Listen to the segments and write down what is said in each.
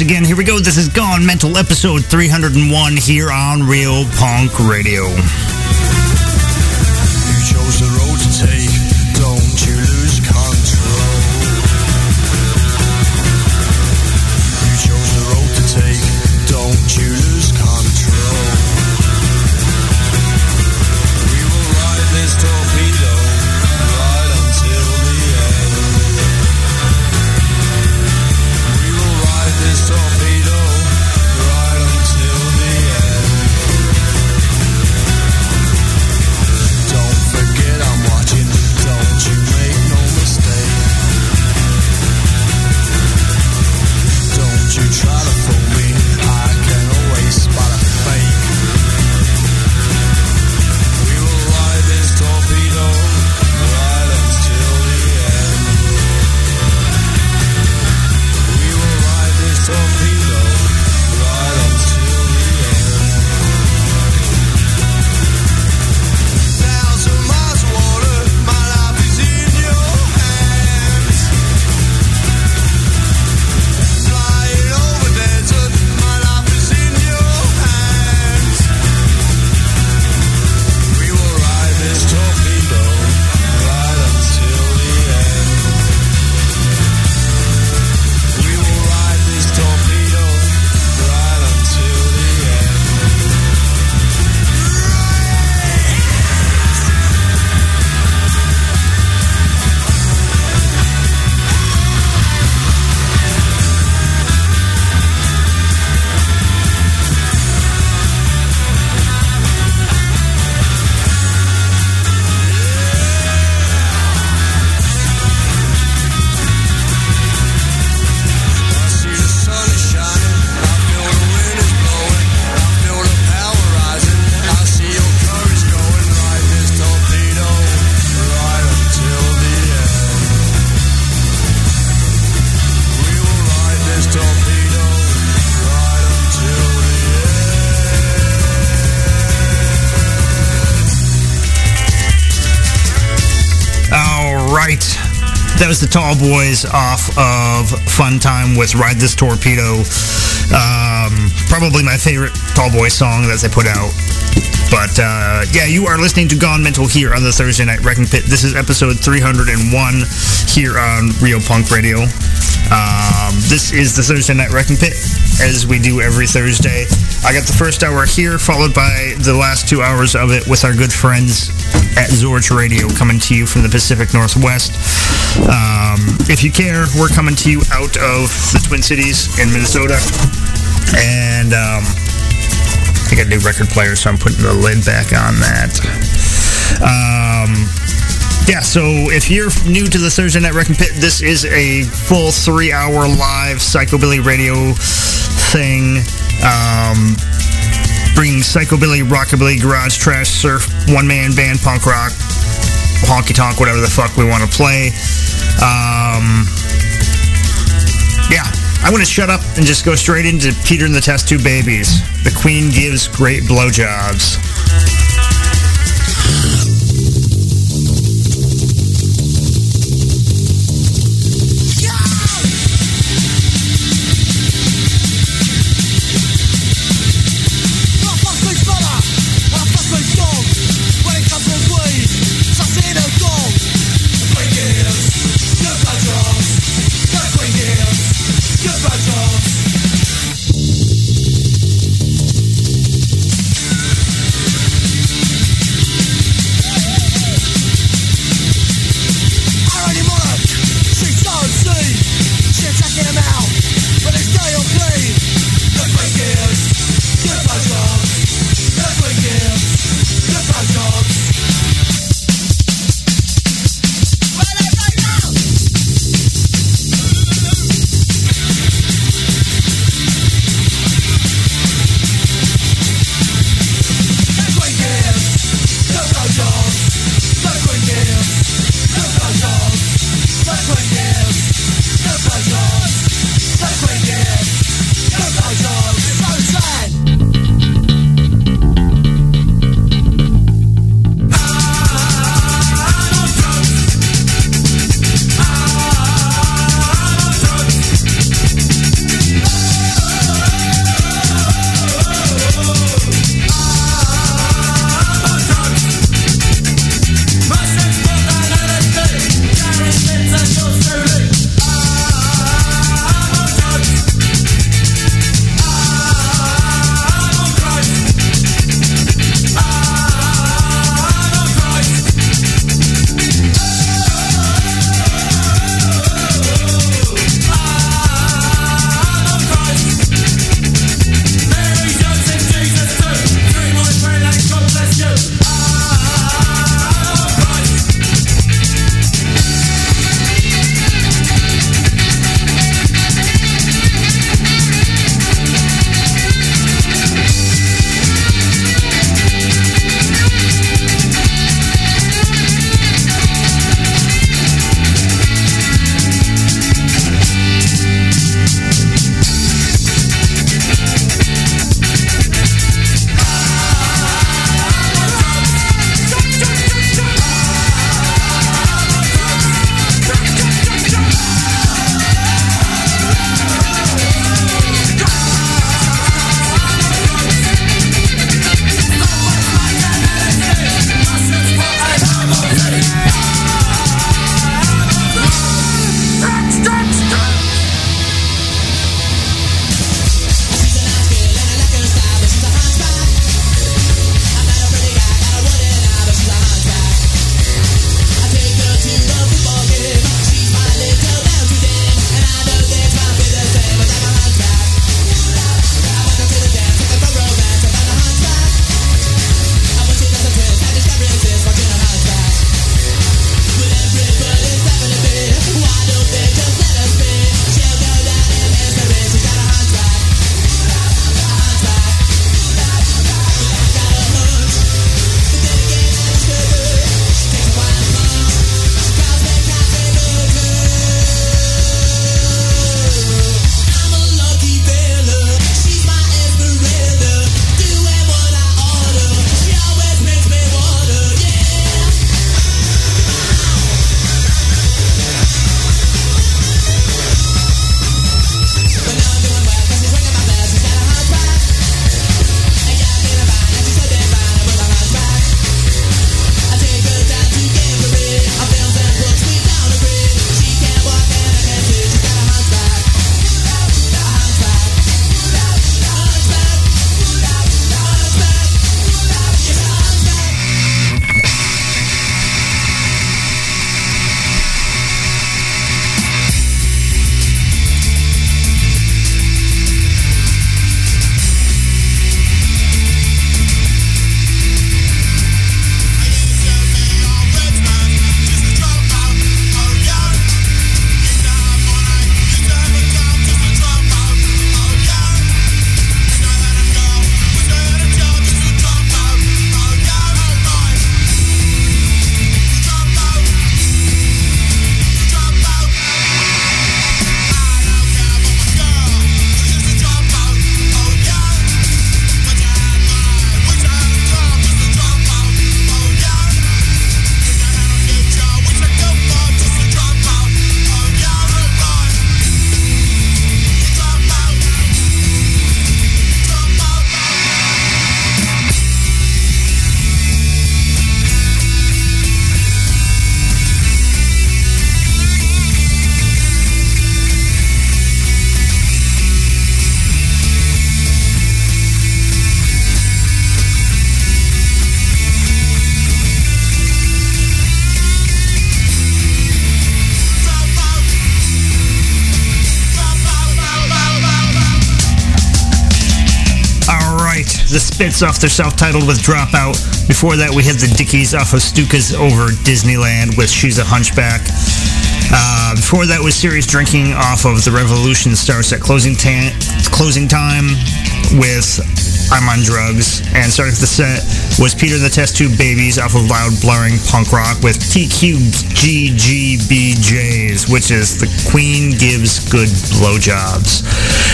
once again. Here we go. This is Gone Mental, episode 301 here on Real Punk Radio. The Tall Boys off of Fun Time with Ride This Torpedo. Um, probably my favorite Tall Boy song that they put out. But uh, yeah, you are listening to Gone Mental here on the Thursday Night Wrecking Pit. This is episode 301 here on Real Punk Radio. Um, this is the Thursday Night Wrecking Pit, as we do every Thursday. I got the first hour here, followed by the last two hours of it with our good friends at Zorch Radio, coming to you from the Pacific Northwest. Um, if you care, we're coming to you out of the Twin Cities in Minnesota. And um, I got a new record player, so I'm putting the lid back on that. Um, yeah, so if you're new to the Thursday Night Wrecking Pit, this is a full three-hour live psychobilly radio thing. Um, bringing psychobilly, rockabilly, garage, trash, surf, one-man band, punk rock, honky tonk, whatever the fuck we want to play. Um, yeah, I'm gonna shut up and just go straight into Peter and the Test Tube Babies. The Queen gives great blowjobs. The off their self-titled with Dropout. Before that, we had the Dickies off of Stuka's Over Disneyland with She's a Hunchback. Uh, before that was Serious Drinking off of The Revolution Starts at Closing, ta- closing Time with I'm on Drugs. And starting the set was Peter and the Test Tube Babies off of Loud Blaring Punk Rock with TQGGBJs, which is The Queen Gives Good Blowjobs.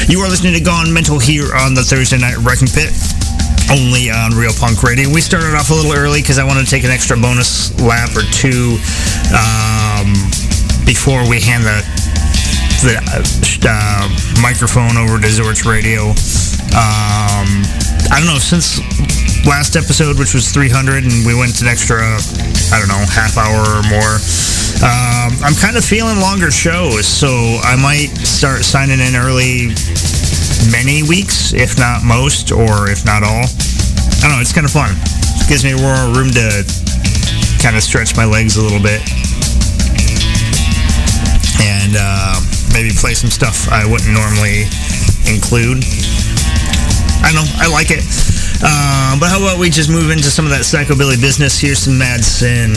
You are listening to Gone Mental here on the Thursday Night Wrecking Pit only on Real Punk Radio. We started off a little early because I wanted to take an extra bonus lap or two um, before we hand the the uh, microphone over to Zorch Radio. Um, I don't know since last episode, which was 300, and we went an extra, I don't know, half hour or more. Um, I'm kind of feeling longer shows, so I might start signing in early many weeks, if not most, or if not all. I don't know. It's kind of fun. It gives me more room to kind of stretch my legs a little bit and uh, maybe play some stuff I wouldn't normally include. I know. I like it. Uh, but how about we just move into some of that psychobilly business? Here's some Mad Sin.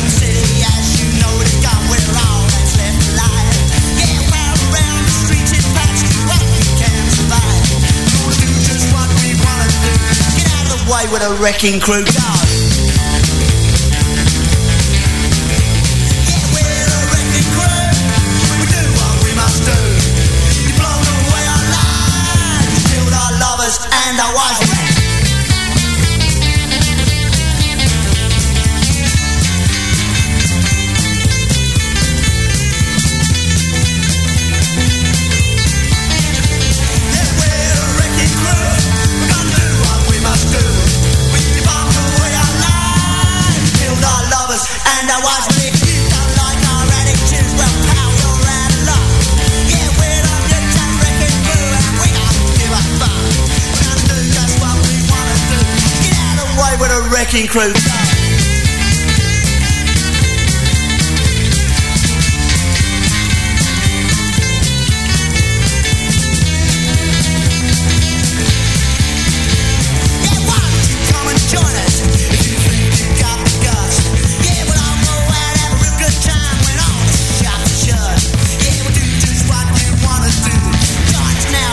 The city has, you know, it's gone with all that's left alive. Yeah, while around the streets in patch where we can survive. We'll do just what we wanna do. Get out of the way with a wrecking crew. Go. Yeah, we're a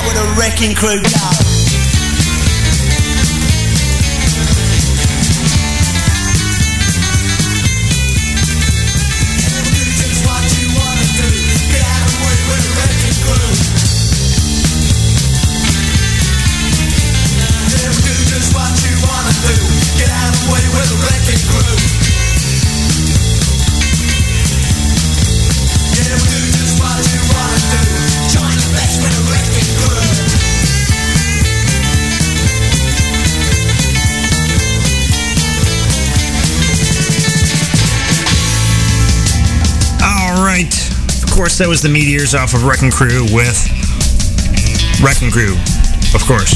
with a wrecking crew, dog. Course, that was the Meteors off of Wrecking Crew with Wrecking Crew, of course.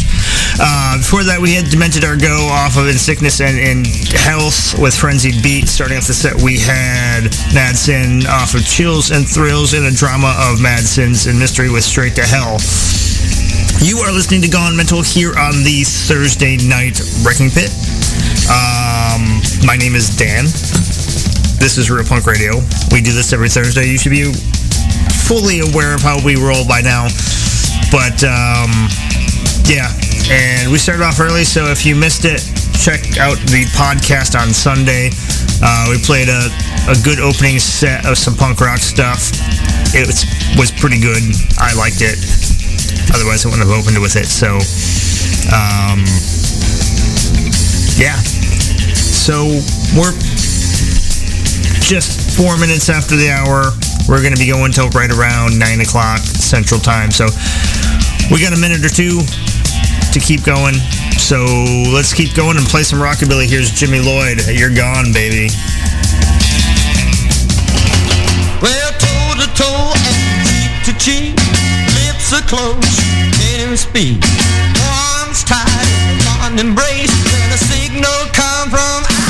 Uh, before that, we had Demented Are Go off of In Sickness and in Health with Frenzied Beat. Starting off the set, we had Mad Sin off of Chills and Thrills in a drama of Mad Sins and Mystery with Straight to Hell. You are listening to Gone Mental here on the Thursday night Wrecking Pit. Um, my name is Dan. This is Real Punk Radio. We do this every Thursday. You should be fully aware of how we roll by now. But um, yeah, and we started off early, so if you missed it, check out the podcast on Sunday. Uh, we played a, a good opening set of some punk rock stuff. It was, was pretty good. I liked it. Otherwise, I wouldn't have opened with it. So, um, yeah. So we're just four minutes after the hour. We're going to be going till right around 9 o'clock Central Time. So we got a minute or two to keep going. So let's keep going and play some rockabilly. Here's Jimmy Lloyd. You're gone, baby. Well, toe to toe and cheek to cheek, lips are close, can't speak. Arms tied in a fond embrace, then a signal come from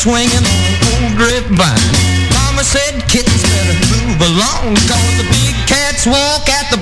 swinging old grapevine. Mama said kittens better move along, cause the big cats walk at the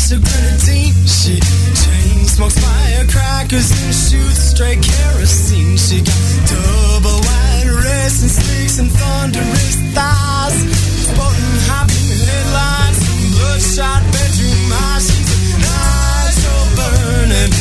a splash of grenadine. She chain smokes firecrackers and shoots straight kerosene. She got double wide wrists and slicks and thunderous thighs. Sporting hopping headlines and bloodshot bedroom eyes. She's a nitro burning,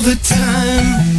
all the time.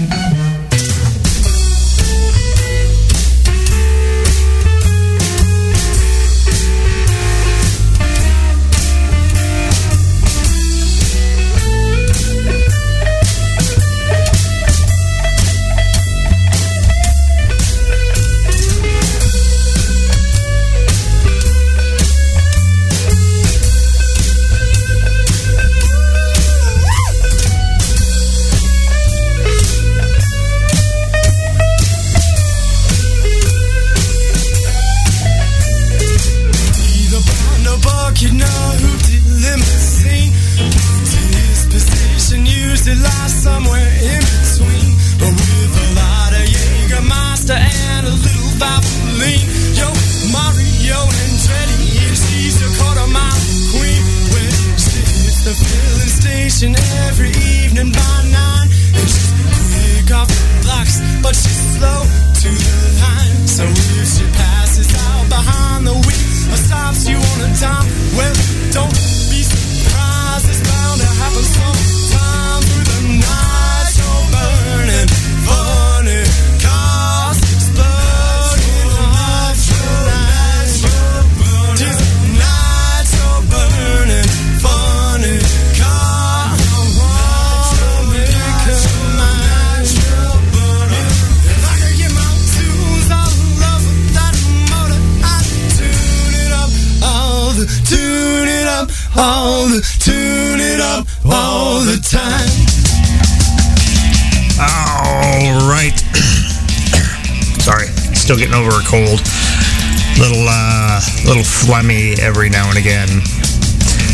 Phlegmy every now and again.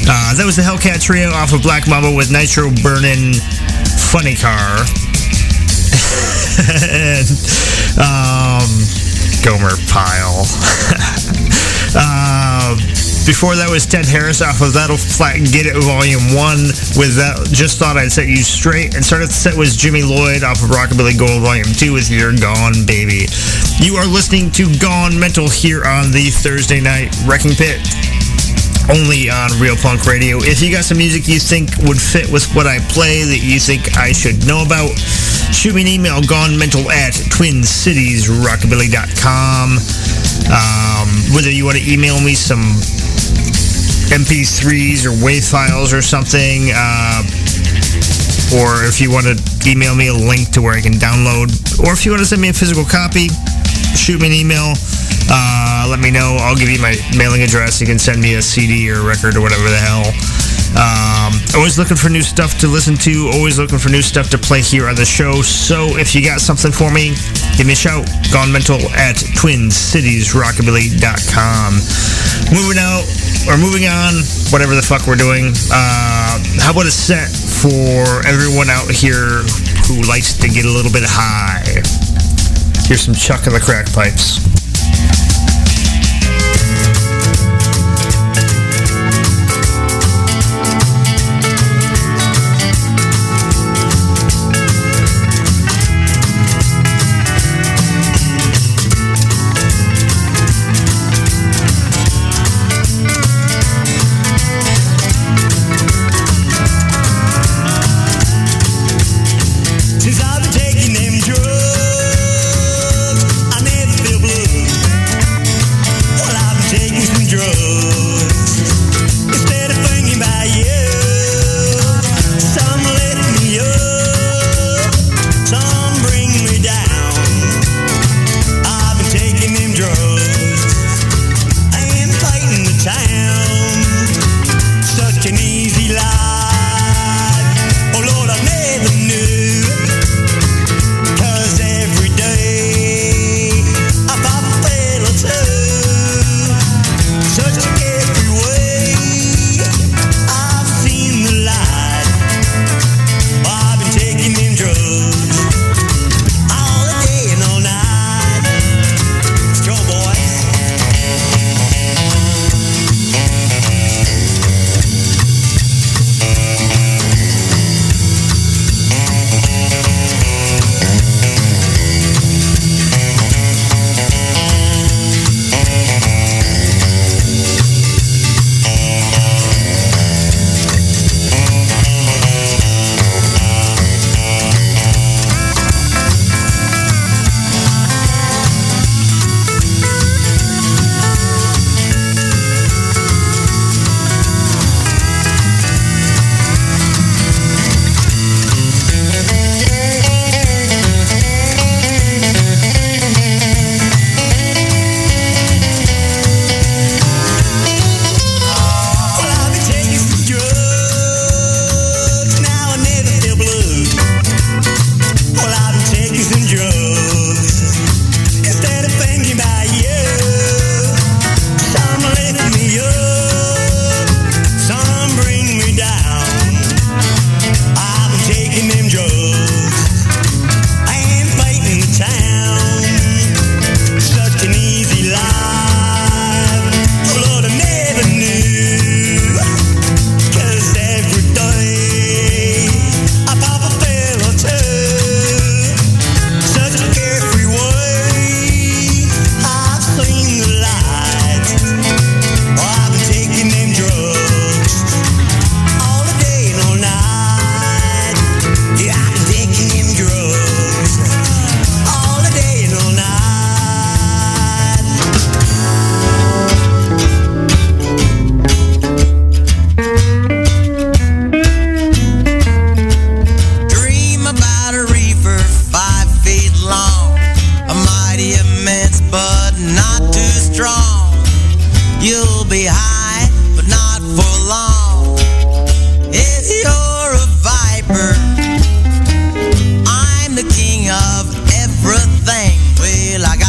Uh, that was the Hellcat Trio off of Black Mamba with Nitro Burning Funny Car. and, um, Gomer Pyle. uh, before that was Ted Harris off of That'll Flat Git It Volume 1 with that Just Thought I'd Set You Straight. And started the set was Jimmy Lloyd off of Rockabilly Gold Volume 2 with You're Gone Baby. You are listening to Gone Mental here on the Thursday Night Wrecking Pit only on Real Punk Radio. If you got some music you think would fit with what I play that you think I should know about, shoot me an email, gonemental at twincitiesrockabilly.com. Um, whether you want to email me some MP3s or WAV files or something. Uh, or if you want to email me a link to where I can download, or if you want to send me a physical copy, shoot me an email. Uh, let me know. I'll give you my mailing address. You can send me a CD or a record or whatever the hell. Um, always looking for new stuff to listen to. Always looking for new stuff to play here on the show. So if you got something for me, give me a shout. Gone Mental at TwinCitiesRockabilly.com. Moving out we're moving on. Whatever the fuck we're doing. Uh, how about a set for everyone out here who likes to get a little bit high? Here's some Chuck of the Crack Pipes. la gana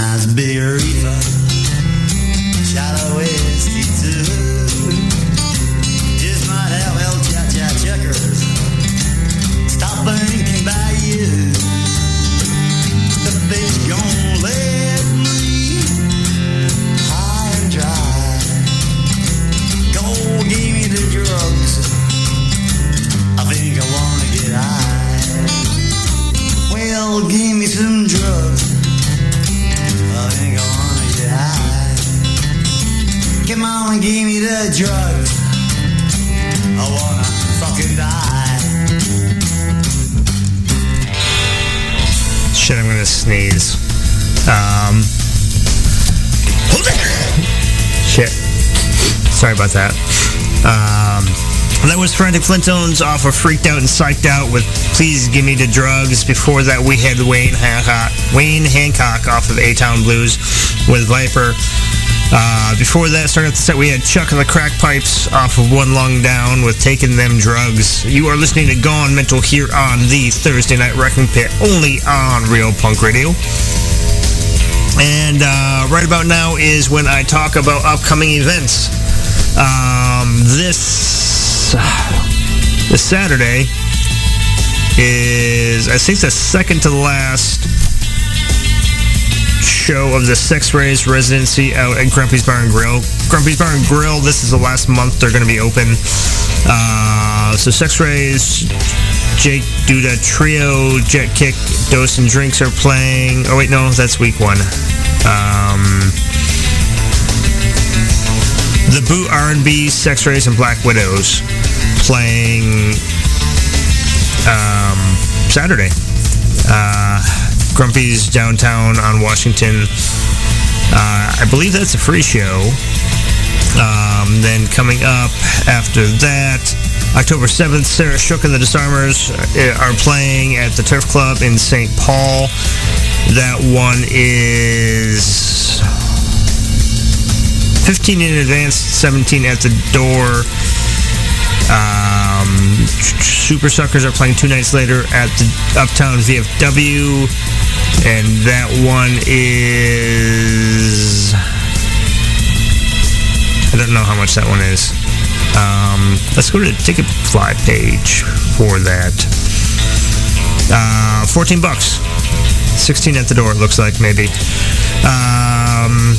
nice big reefer. Of whiskey too. Just might have El Cha-Cha checkers. Stop thinking about you. The bitch gon' Me the drugs. I wanna fucking die. Shit, I'm gonna sneeze. Um. Shit. Sorry about that. Um. That was Frantic Flintstones off of Freaked Out and Psyched Out with Please Give Me the Drugs. Before that, we had Wayne Hancock, Wayne Hancock off of A-Town Blues with Viper. Uh, before that, starting off the set, we had Chuck and the Crack Pipes off of One Lung Down with Taking Them Drugs. You are listening to Gone Mental here on the Thursday Night Wrecking Pit, only on Real Punk Radio. And uh, right about now is when I talk about upcoming events. Um, this this Saturday is I think the second to the last show of the Sex Rays residency out at Grumpy's Bar and Grill. Grumpy's Bar and Grill. This is the last month they're going to be open. Uh, so Sex Rays, Jake Duda Trio, Jet Kick, Dose and Drinks are playing. Oh wait, no, that's week one. Um, the Boot R&B, Sex Rays, and Black Widows playing um, Saturday. Uh, Grumpy's downtown on Washington. Uh, I believe that's a free show. Um, then coming up after that, October 7th, Sarah Shook and the Disarmers uh, are playing at the Turf Club in St. Paul. That one is 15 in advance, 17 at the door. Um, Super Suckers are playing two nights later at the Uptown VFW, and that one is. I don't know how much that one is. Um, let's go to the Ticketfly page for that. Uh, 14 bucks. 16 at the door, it looks like, maybe. Um,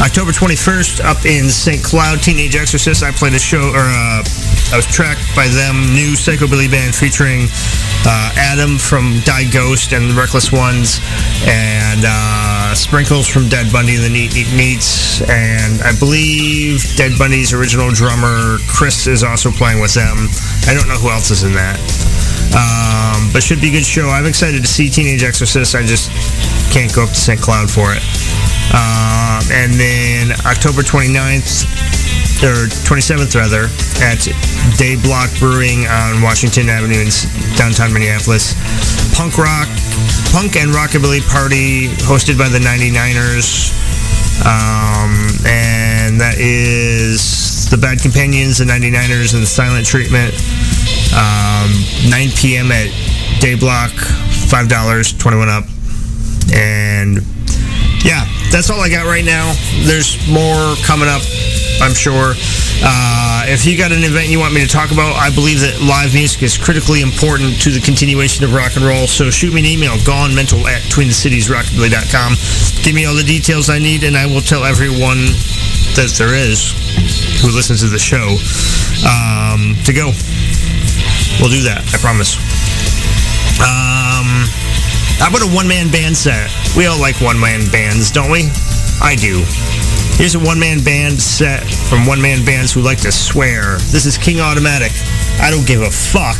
October 21st, up in St. Cloud, Teenage Exorcist. I played a show, or uh, I was tracked by them, new Psychobilly band featuring uh, Adam from Die Ghost and the Reckless Ones, and uh, Sprinkles from Dead Bundy and the Neat Neat Neats, and I believe Dead Bundy's original drummer Chris is also playing with them. I don't know who else is in that. Um, but should be a good show. I'm excited to see Teenage Exorcist. I just can't go up to St. Cloud for it. Um, and then October 29th, or 27th rather, at Day Block Brewing on Washington Avenue in downtown Minneapolis. Punk rock, punk and rockabilly party hosted by the 99ers. Um, and that is the Bad Companions, the 99ers, and the Silent Treatment. Um, 9 p.m. at Day Block, $5, 21 up. And yeah, that's all I got right now. There's more coming up, I'm sure. Uh, if you got an event you want me to talk about, I believe that live music is critically important to the continuation of rock and roll. So shoot me an email, gonemental at tweenthecitiesrockabilly.com. Give me all the details I need, and I will tell everyone that there is who listens to the show um, to go. We'll do that, I promise. Um, how about a one man band set? We all like one man bands, don't we? I do. Here's a one man band set from one man bands who like to swear. This is King Automatic. I don't give a fuck.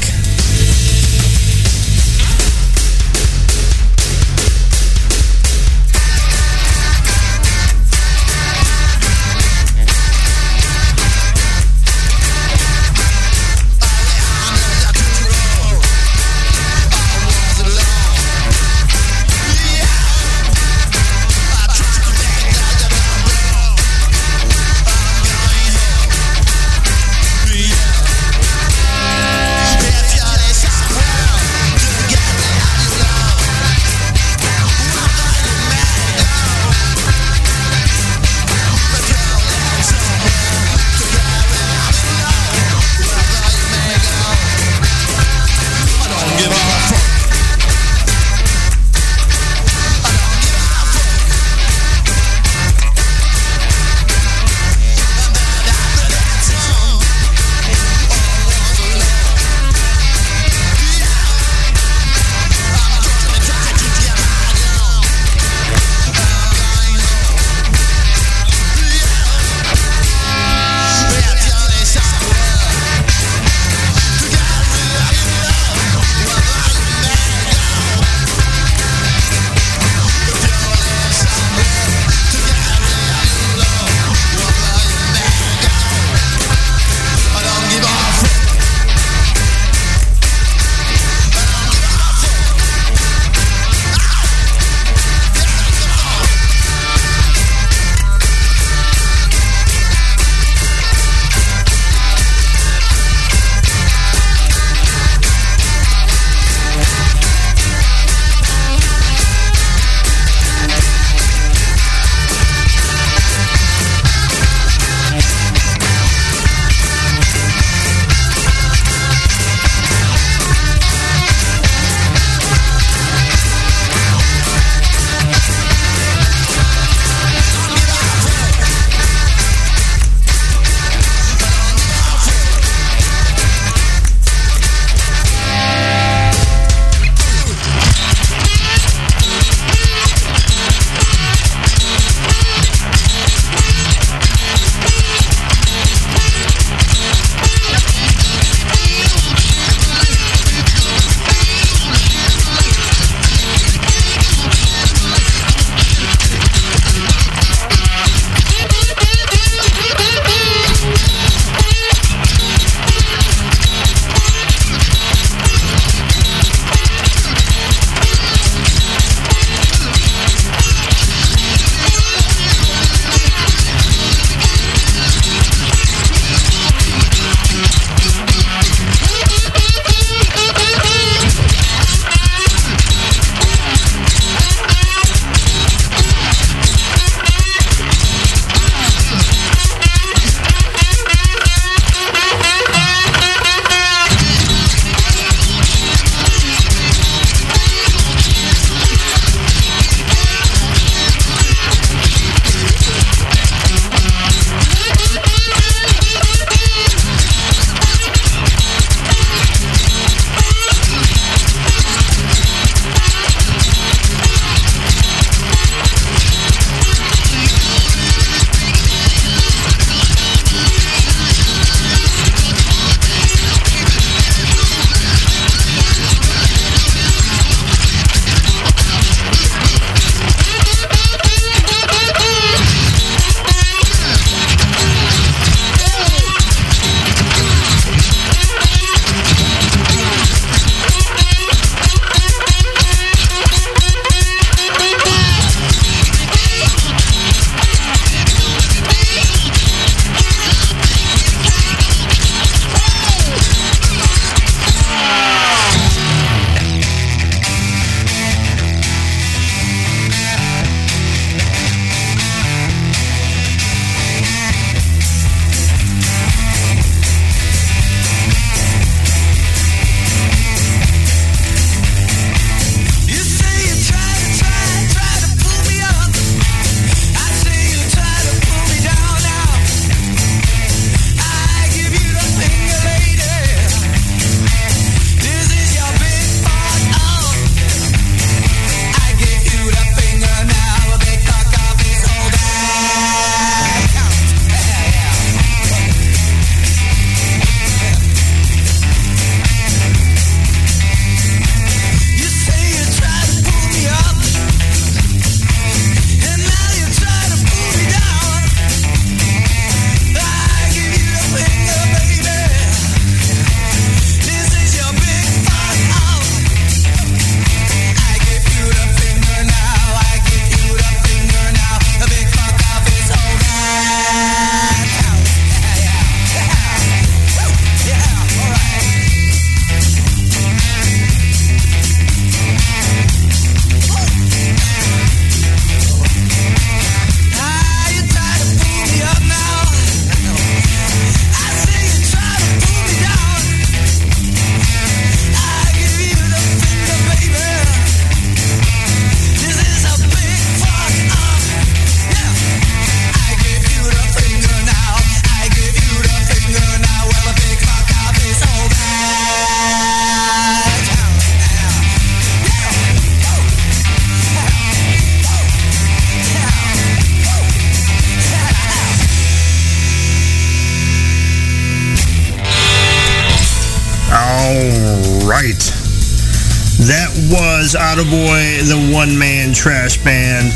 Was Autoboy, the one man trash band,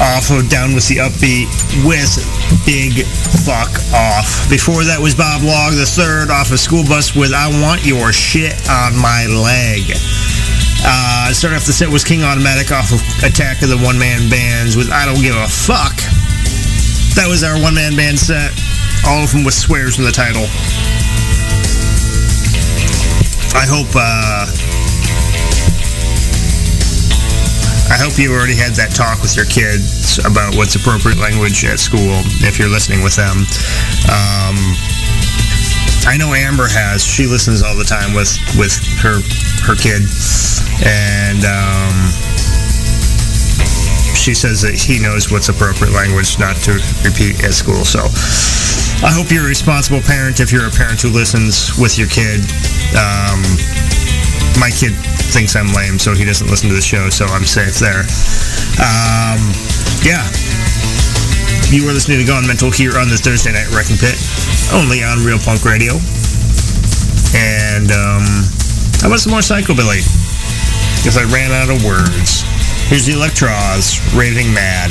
off of Down with the Upbeat with Big Fuck Off. Before that was Bob Log, the third, off of School Bus with I Want Your Shit on My Leg. Uh, starting off the set was King Automatic off of Attack of the One Man Bands with I Don't Give a Fuck. That was our one man band set, all of them with swears in the title. I hope, uh, I hope you already had that talk with your kids about what's appropriate language at school if you're listening with them. Um, I know Amber has. She listens all the time with with her her kid, and um, she says that he knows what's appropriate language not to repeat at school. So I hope you're a responsible parent if you're a parent who listens with your kid. Um, my kid thinks I'm lame, so he doesn't listen to the show, so I'm safe there. Um, yeah. You were listening to Gone Mental here on this Thursday Night Wrecking Pit, only on Real Punk Radio. And, um, how about some more Psychobilly? Because I ran out of words. Here's the Electros, Raving Mad.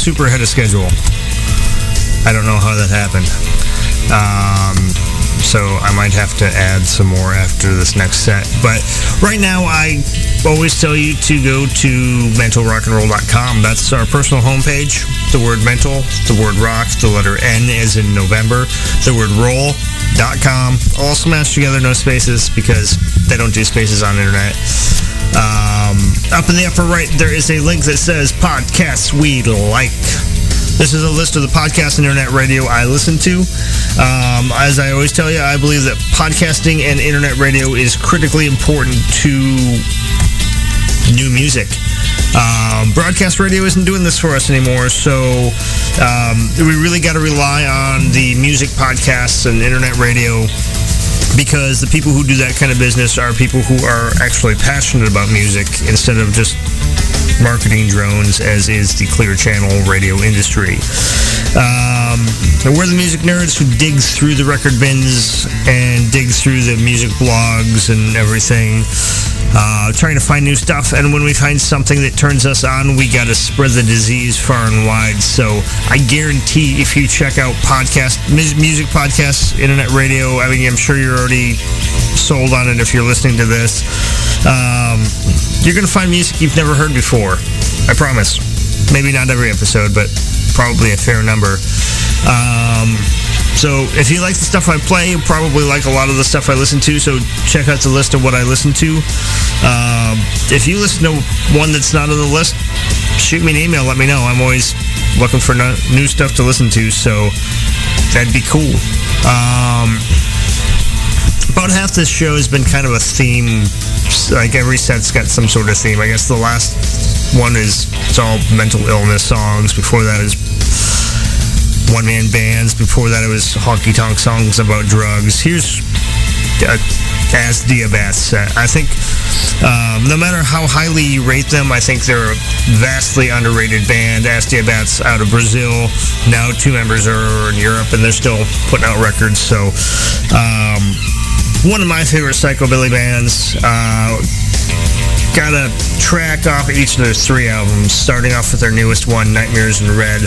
Super ahead of schedule. I don't know how that happened. Um, so I might have to add some more after this next set. But right now, I always tell you to go to mentalrockandroll.com. That's our personal homepage. The word mental, the word rock, the letter N as in November, the word roll.com. All smashed together, no spaces, because they don't do spaces on the internet. Um, up in the upper right, there is a link that says podcasts we like. This is a list of the podcast and internet radio I listen to. Um, as I always tell you, I believe that podcasting and internet radio is critically important to new music. Um, broadcast radio isn't doing this for us anymore, so um, we really got to rely on the music podcasts and internet radio because the people who do that kind of business are people who are actually passionate about music instead of just marketing drones, as is the Clear Channel radio industry. Um, we're the music nerds who dig through the record bins and dig through the music blogs and everything, uh, trying to find new stuff. And when we find something that turns us on, we got to spread the disease far and wide. So I guarantee if you check out podcast, music podcasts, internet radio, I mean, I'm sure you're already sold on it if you're listening to this. Um, you're going to find music you've never heard before. I promise. Maybe not every episode, but probably a fair number. Um, so if you like the stuff I play, you probably like a lot of the stuff I listen to. So check out the list of what I listen to. Um, if you listen to one that's not on the list, shoot me an email. Let me know. I'm always looking for no, new stuff to listen to. So that'd be cool. Um, about half this show has been kind of a theme. Like every set's got some sort of theme. I guess the last one is it's all mental illness songs. Before that is one man bands. Before that it was honky tonk songs about drugs. Here's uh, As Diabats set. I think um, no matter how highly you rate them, I think they're a vastly underrated band. As Diabats out of Brazil. Now two members are in Europe and they're still putting out records. So. Um, one of my favorite psychobilly bands. Uh, got a track off each of their three albums, starting off with their newest one, Nightmares in Red.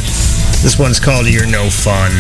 This one's called You're No Fun.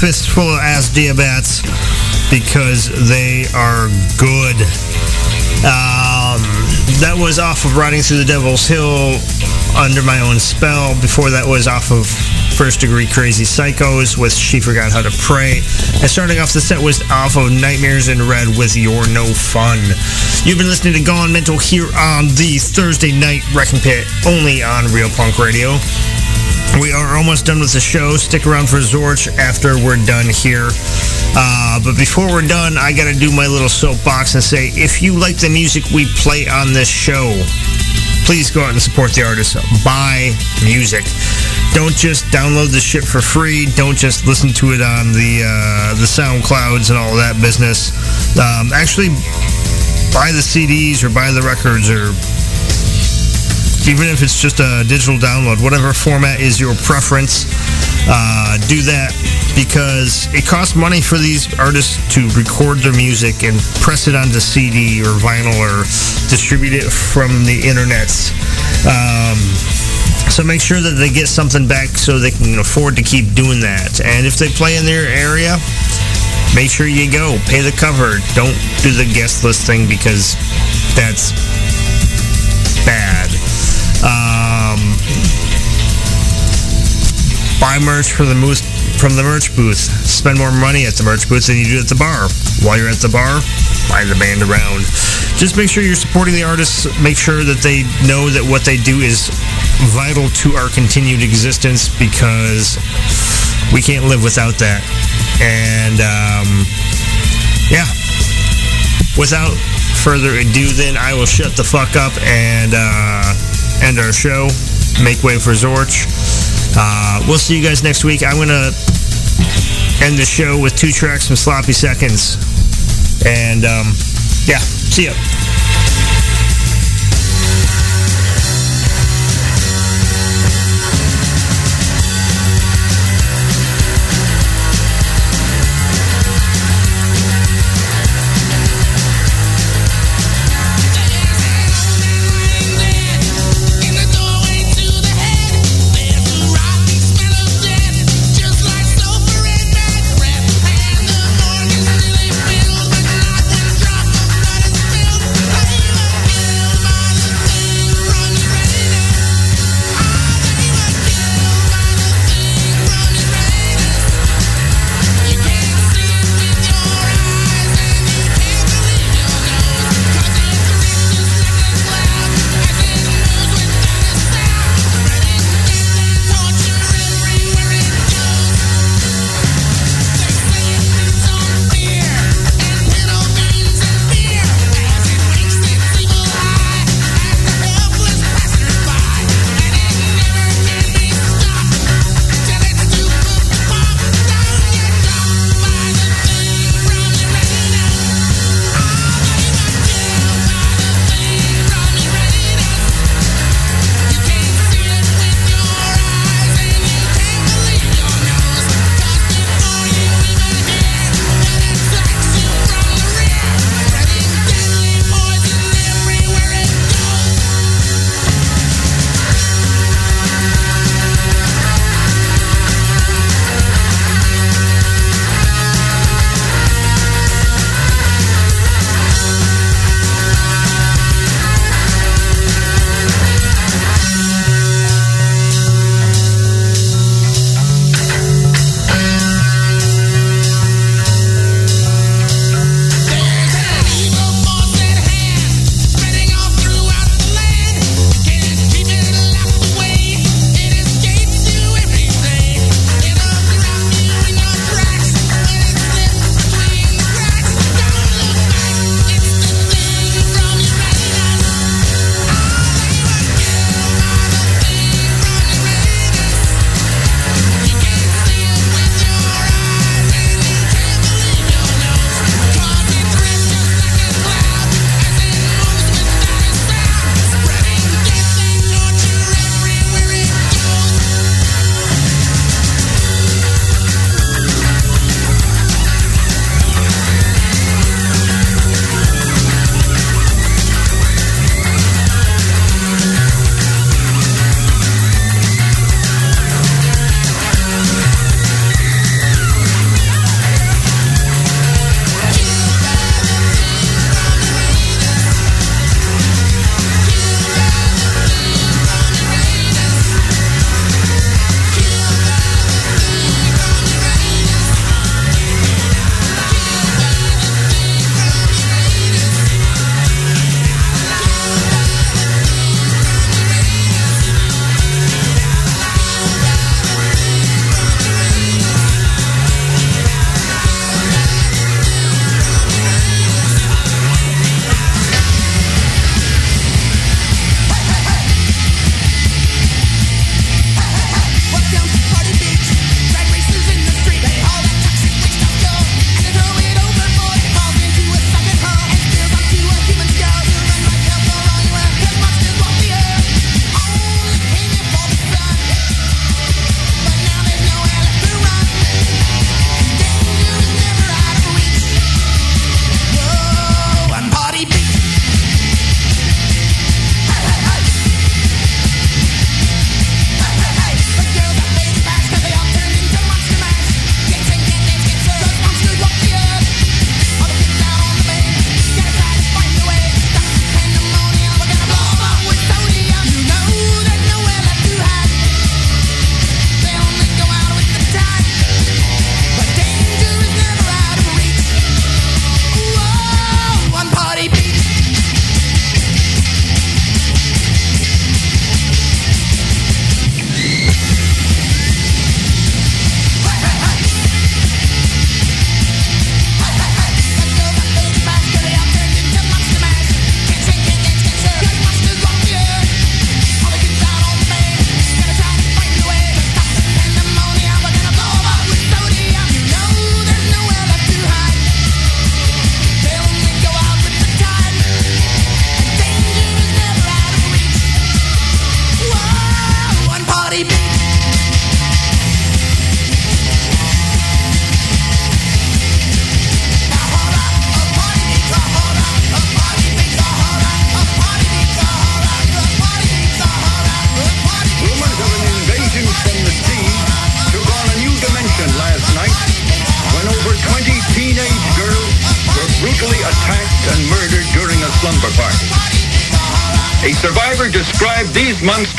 Fistful of ass diabats because they are good. Um, that was off of Riding Through the Devil's Hill under my own spell. Before that was off of First Degree Crazy Psychos with She Forgot How to Pray. And starting off the set was off of Nightmares in Red with You're No Fun. You've been listening to Gone Mental here on the Thursday Night Wrecking Pit, only on Real Punk Radio. We are almost done with the show. Stick around for Zorch after we're done here. Uh, but before we're done, I got to do my little soapbox and say if you like the music we play on this show, please go out and support the artists. Buy music. Don't just download the shit for free. Don't just listen to it on the uh, the SoundClouds and all that business. Um, actually, buy the CDs or buy the records or even if it's just a digital download, whatever format is your preference, uh, do that because it costs money for these artists to record their music and press it onto CD or vinyl or distribute it from the internet. Um, so make sure that they get something back so they can afford to keep doing that. And if they play in their area, make sure you go. Pay the cover. Don't do the guest list thing because that's. Um, buy merch from the moose from the merch booth. Spend more money at the merch booth than you do at the bar. While you're at the bar, buy the band around. Just make sure you're supporting the artists. Make sure that they know that what they do is vital to our continued existence because we can't live without that. And um, yeah, without further ado, then I will shut the fuck up and uh, end our show. Make way for Zorch. Uh, we'll see you guys next week. I'm gonna end the show with two tracks from Sloppy Seconds, and um, yeah, see ya.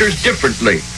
Differently